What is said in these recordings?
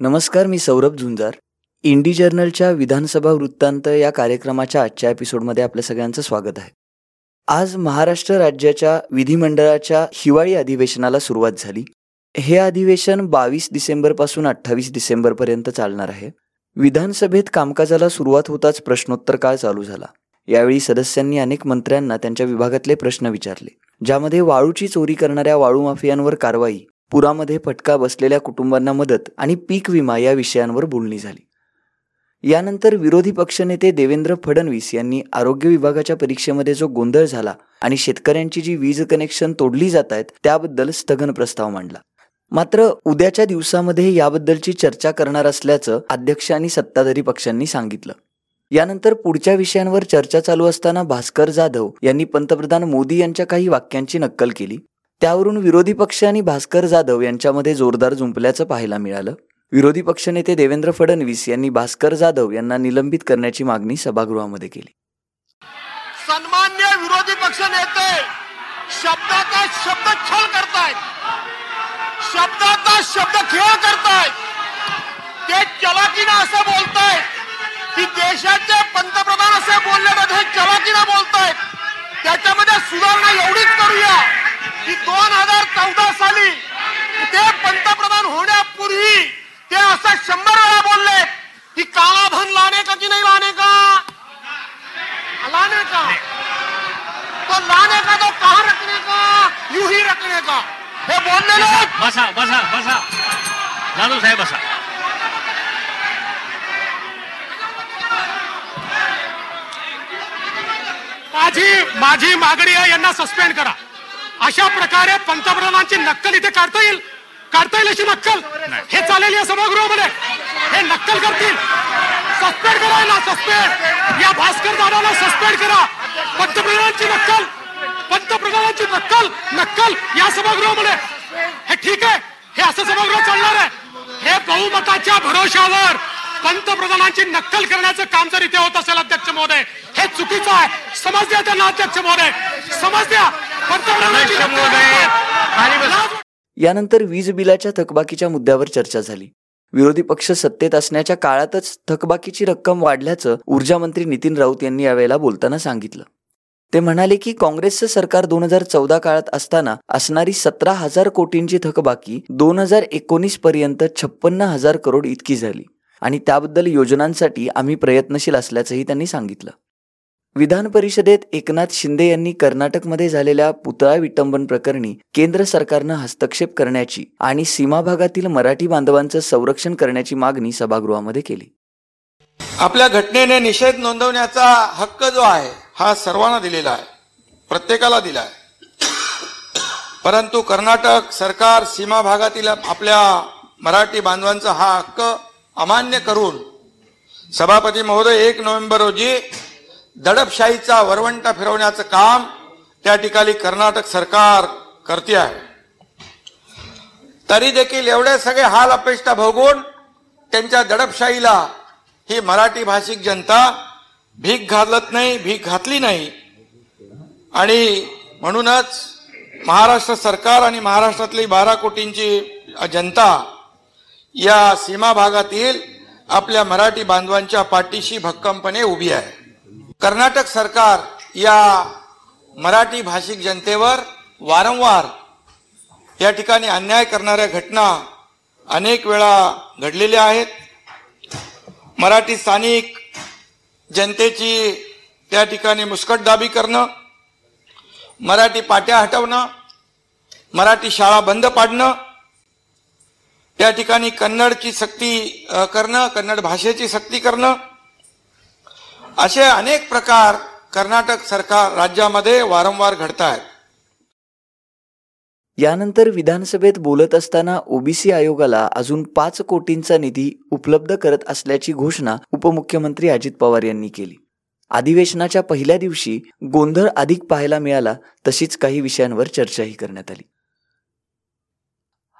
नमस्कार मी सौरभ झुंजार. इंडी जर्नलच्या विधानसभा वृत्तांत या कार्यक्रमाच्या आजच्या एपिसोडमध्ये आपल्या सगळ्यांचं स्वागत आहे. आज महाराष्ट्र राज्याच्या विधिमंडळाच्या हिवाळी अधिवेशनाला सुरुवात झाली. हे अधिवेशन बावीस डिसेंबरपासून अठ्ठावीस डिसेंबरपर्यंत चालणार आहे. विधानसभेत कामकाजाला सुरुवात होताच प्रश्नोत्तर काळ चालू झाला. यावेळी सदस्यांनी अनेक मंत्र्यांना त्यांच्या विभागातले प्रश्न विचारले ज्यामध्ये वाळूची चोरी करणाऱ्या वाळू माफियांवर कारवाई पुरामध्ये फटका बसलेल्या कुटुंबांना मदत आणि पीक विमा या विषयांवर बोलणी झाली. यानंतर विरोधी पक्षनेते देवेंद्र फडणवीस यांनी आरोग्य विभागाच्या परीक्षेमध्ये जो गोंधळ झाला आणि शेतकऱ्यांची जी वीज कनेक्शन तोडली जात आहेत त्याबद्दल स्थगन प्रस्ताव मांडला. मात्र उद्याच्या दिवसामध्ये याबद्दलची चर्चा करणार असल्याचं अध्यक्ष आणि सत्ताधारी पक्षांनी सांगितलं. यानंतर पुढच्या विषयांवर चर्चा चालू असताना भास्कर जाधव यांनी पंतप्रधान मोदी यांच्या काही वाक्यांची नक्कल केली. त्यावरून विरोधी पक्ष आणि भास्कर जाधव यांच्यामध्ये जोरदार जुंपल्याचं पाहायला मिळालं. विरोधी पक्षनेते देवेंद्र फडणवीस यांनी भास्कर जाधव यांना निलंबित करण्याची मागणी सभागृहामध्ये केली. सन्मान्य विरोधी पक्ष नेते शब्दाचा शब्द छल करतायत. शब्दाचा शब्द खेळ करतायत. ते चलाकीनं असं बोलतायत की देशाचे पंतप्रधान असे बोलण्यामध्ये चलाकीनं बोलतायत. त्याच्यामध्ये सुधारणा एवढीच करूया. की दोन हजार चौदा साली ते पंतप्रधान होण्यापूर्वी ते असं शंभर वेळा बोलले की काळा धन लाने का की नाही लाने का? लाने का? तो लाने का तो कहा रखने का? यू ही रखने का? हे बोलले लोक बसा बसा बसा. जाधव साहेब बसा. माझी माझी मागणी आहे यांना सस्पेंड करा. अशा प्रकारे पंतप्रधानांची नक्कल इथे काढता येईल. काढता येईल अशी नक्कल. हे चालेल या सभागृहामध्ये. हे नक्कल करतील. सस्पेंड करा ना सस्पेंड या भास्कर दादाला सस्पेंड करा. पंतप्रधानांची नक्कल. पंतप्रधानांची नक्कल नक्कल या सभागृहामध्ये. हे ठीक आहे. हे असं सभागृह चालणार आहे. हे बहुमताच्या भरोशावर पंतप्रधानांची नक्कल करण्याचं काम जर इथे होत असेल अध्यक्ष महोदय हे चुकीचं आहे. समज द्या त्यांना अध्यक्ष महोदय. समज द्या. पंतप्रधानांची अध्यक्ष नक्कल महोदय, खाली बसा. लाज यानंतर वीज बिलाच्या थकबाकीच्या मुद्द्यावर चर्चा झाली. विरोधी पक्ष सत्तेत असण्याच्या काळातच थकबाकीची रक्कम वाढल्याचं ऊर्जा मंत्री नितीन राऊत यांनी यावेळेला बोलताना सांगितलं. ते म्हणाले की काँग्रेसचं सरकार दोन हजार चौदा काळात असताना असणारी सतरा हजार कोटींची थकबाकी दोन हजार एकोणीस पर्यंत छप्पन्न हजार करोड इतकी झाली. आणि त्याबद्दल योजनांसाठी आम्ही प्रयत्नशील असल्याचंही त्यांनी सांगितलं. विधान परिषदेत एकनाथ शिंदे यांनी कर्नाटकमध्ये झालेल्या पुतळा विटंबन प्रकरणी केंद्र सरकारनं हस्तक्षेप करण्याची आणि सीमा भागातील मराठी बांधवांचं संरक्षण करण्याची मागणी सभागृहामध्ये केली. आपल्या घटनेने निषेध नोंदवण्याचा हक्क जो आहे हा सर्वांना दिलेला आहे प्रत्येकाला दिला आहे. परंतु कर्नाटक सरकार सीमा भागातील आपल्या मराठी बांधवांचा हा हक्क अमान्य करून सभापती महोदय एक नोव्हेंबर रोजी दडपशाहीचा वरवंटा फिरवण्याचं काम त्या ठिकाणी कर्नाटक सरकार करते आहे. तरी देखील एवढे सगळे हाल अपेष्टा भोगून त्यांच्या दडपशाहीला ही मराठी भाषिक जनता भीक घालत नाही भीक घातली नाही. आणि म्हणूनच महाराष्ट्र सरकार आणि महाराष्ट्रातली बारा कोटींची जनता या सीमा भागातील आपल्या मराठी बांधवांच्या पाठीशी भक्कमपणे उभी आहे. कर्नाटक सरकार या मराठी भाषिक जनतेवर वारंवार या ठिकाणी अन्याय करणाऱ्या घटना अनेक वेळा घडलेल्या आहेत. मराठी स्थानिक जनतेची त्या ठिकाणी मुस्कटदाबी करणं मराठी पाट्या हटवणं मराठी शाळा बंद पाडणं त्या ठिकाणी कन्नडची सक्ती करणं कन्नड भाषेची सक्ती करणं असे अनेक प्रकार कर्नाटक सरकार राज्यामध्ये वारंवार घडत आहेत यानंतर विधानसभेत बोलत असताना ओबीसी आयोगाला अजून पाच कोटींचा निधी उपलब्ध करत असल्याची घोषणा उपमुख्यमंत्री अजित पवार यांनी केली. अधिवेशनाच्या पहिल्या दिवशी गोंधळ अधिक पाहायला मिळाला तशीच काही विषयांवर चर्चाही करण्यात आली.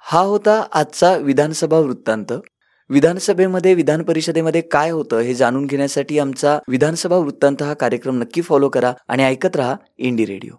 हा होता आजचा विधानसभा वृत्तांत. विधानसभेमध्ये विधान परिषदेमध्ये काय होतं हे जाणून घेण्यासाठी आमचा विधानसभा वृत्तांत हा कार्यक्रम नक्की फॉलो करा आणि ऐकत रहा इंडी रेडिओ.